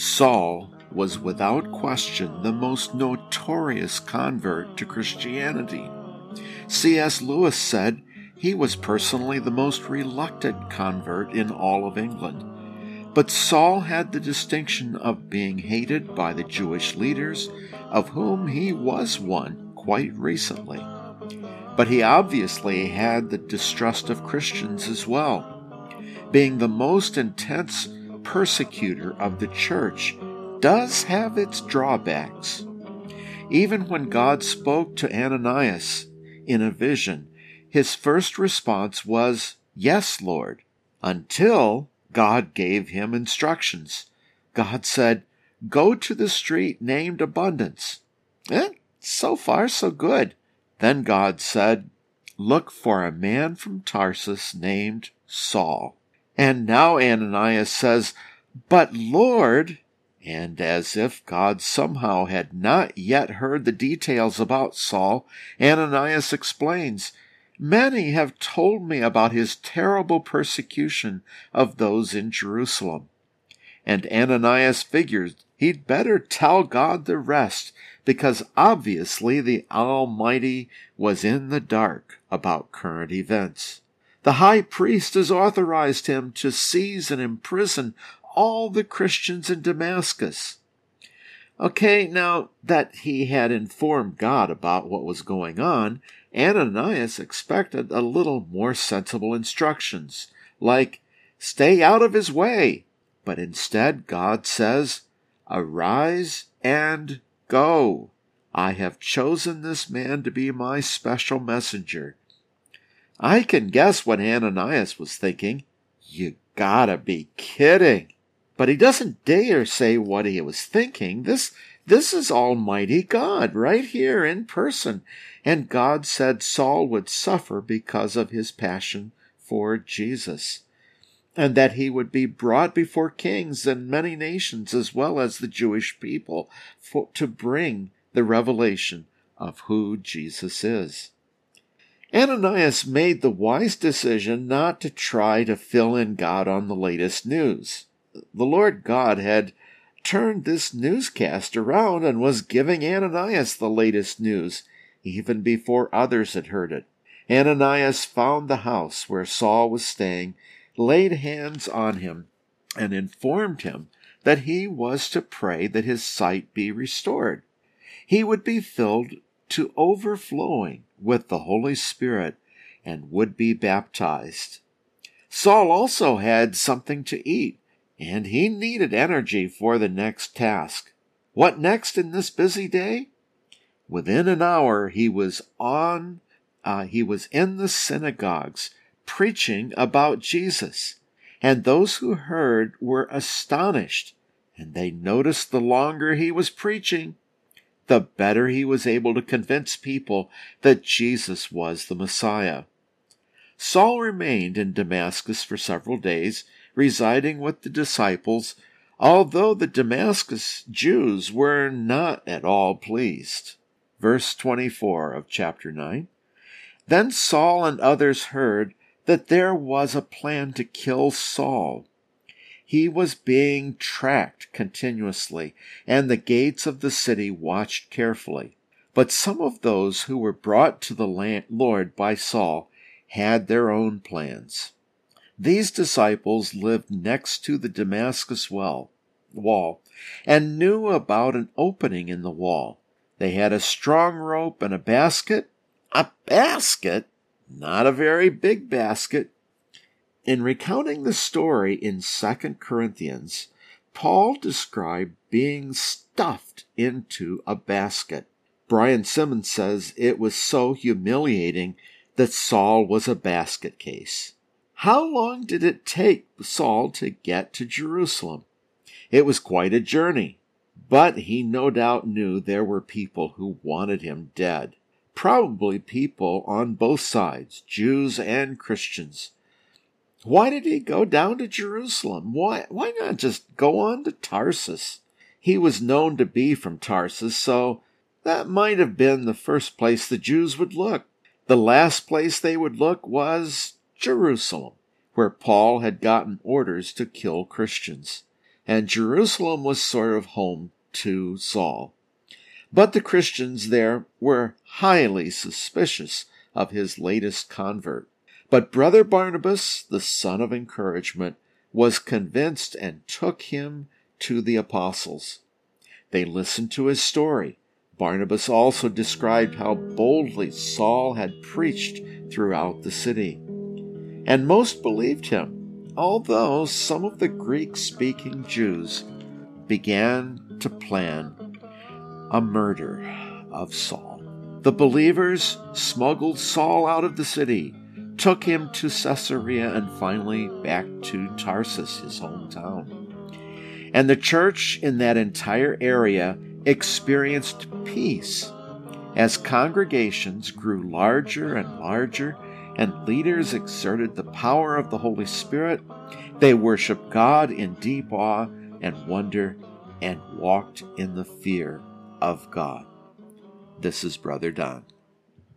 Saul was without question the most notorious convert to Christianity. C.S. Lewis said he was personally the most reluctant convert in all of England. But Saul had the distinction of being hated by the Jewish leaders, of whom he was one quite recently. But he obviously had the distrust of Christians as well. Being the most intense persecutor of the church does have its drawbacks. Even when God spoke to Ananias in a vision, his first response was, Yes, Lord, until God gave him instructions. God said, Go to the street named Abundance. Eh, so far, so good. Then God said, Look for a man from Tarsus named Saul. And now Ananias says, But Lord, and as if God somehow had not yet heard the details about Saul, Ananias explains, Many have told me about his terrible persecution of those in Jerusalem. And Ananias figures he'd better tell God the rest, because obviously the Almighty was in the dark about current events. The high priest has authorized him to seize and imprison all the Christians in Damascus. Okay, now that he had informed God about what was going on, Ananias expected a little more sensible instructions, like, stay out of his way. But instead, God says, arise and go. I have chosen this man to be my special messenger. I can guess what Ananias was thinking. You gotta be kidding. But he doesn't dare say what he was thinking. This, this is Almighty God right here in person. And God said Saul would suffer because of his passion for Jesus, and that he would be brought before kings and many nations as well as the Jewish people for, to bring the revelation of who Jesus is. Ananias made the wise decision not to try to fill in God on the latest news. The Lord God had turned this newscast around and was giving Ananias the latest news even before others had heard it. Ananias found the house where Saul was staying, laid hands on him, and informed him that he was to pray that his sight be restored. He would be filled to overflowing with the Holy Spirit and would be baptized. Saul also had something to eat, and he needed energy for the next task. What next in this busy day? Within an hour, he was on, uh, he was in the synagogues preaching about Jesus. And those who heard were astonished, and they noticed the longer he was preaching, the better he was able to convince people that Jesus was the Messiah. Saul remained in Damascus for several days, residing with the disciples, although the Damascus Jews were not at all pleased verse 24 of chapter 9. Then Saul and others heard that there was a plan to kill Saul. He was being tracked continuously, and the gates of the city watched carefully. But some of those who were brought to the Lord by Saul had their own plans. These disciples lived next to the Damascus well, wall and knew about an opening in the wall. They had a strong rope and a basket. A basket? Not a very big basket. In recounting the story in 2 Corinthians, Paul described being stuffed into a basket. Brian Simmons says it was so humiliating that Saul was a basket case. How long did it take Saul to get to Jerusalem? It was quite a journey. But he no doubt knew there were people who wanted him dead. Probably people on both sides, Jews and Christians. Why did he go down to Jerusalem? Why, why not just go on to Tarsus? He was known to be from Tarsus, so that might have been the first place the Jews would look. The last place they would look was Jerusalem, where Paul had gotten orders to kill Christians. and Jerusalem was sort of home to Saul. But the Christians there were highly suspicious of his latest convert. But Brother Barnabas, the son of encouragement, was convinced and took him to the apostles. They listened to his story. Barnabas also described how boldly Saul had preached throughout the city. And most believed him, although some of the Greek speaking Jews began to plan a murder of Saul. The believers smuggled Saul out of the city, took him to Caesarea, and finally back to Tarsus, his hometown. And the church in that entire area experienced peace as congregations grew larger and larger and leaders exerted the power of the Holy Spirit. They worshiped God in deep awe and wonder and walked in the fear of God. This is Brother Don.